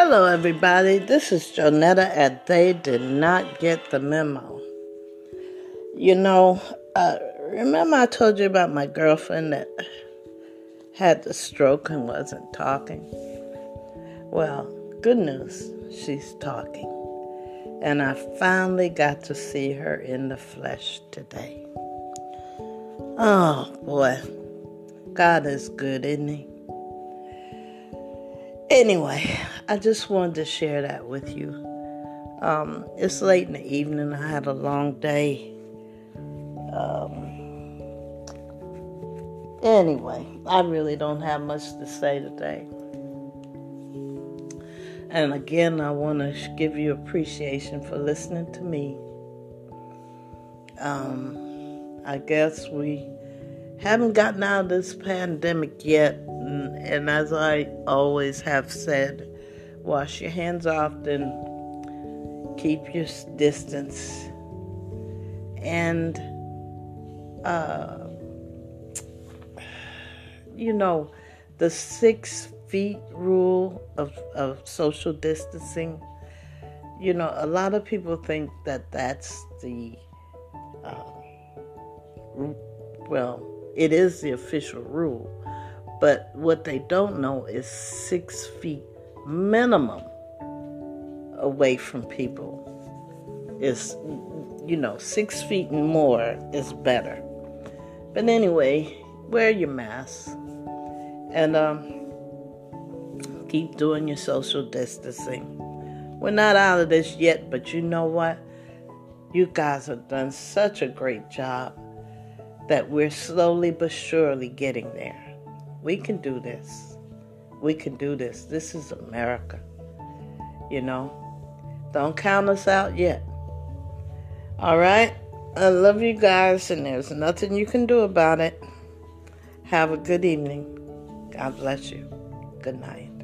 Hello, everybody. This is Jonetta, and they did not get the memo. You know, uh, remember I told you about my girlfriend that had the stroke and wasn't talking? Well, good news, she's talking. And I finally got to see her in the flesh today. Oh, boy. God is good, isn't He? Anyway, I just wanted to share that with you. Um, it's late in the evening. I had a long day. Um, anyway, I really don't have much to say today. And again, I want to give you appreciation for listening to me. Um, I guess we haven't gotten out of this pandemic yet. And, as I always have said, wash your hands often, keep your distance, and, uh, you know, the six feet rule of, of social distancing. You know, a lot of people think that that's the, uh, well, it is the official rule. But what they don't know is six feet minimum away from people is, you know, six feet and more is better. But anyway, wear your mask and um, keep doing your social distancing. We're not out of this yet, but you know what? You guys have done such a great job that we're slowly but surely getting there. We can do this. We can do this. This is America. You know, don't count us out yet. All right? I love you guys, and there's nothing you can do about it. Have a good evening. God bless you. Good night.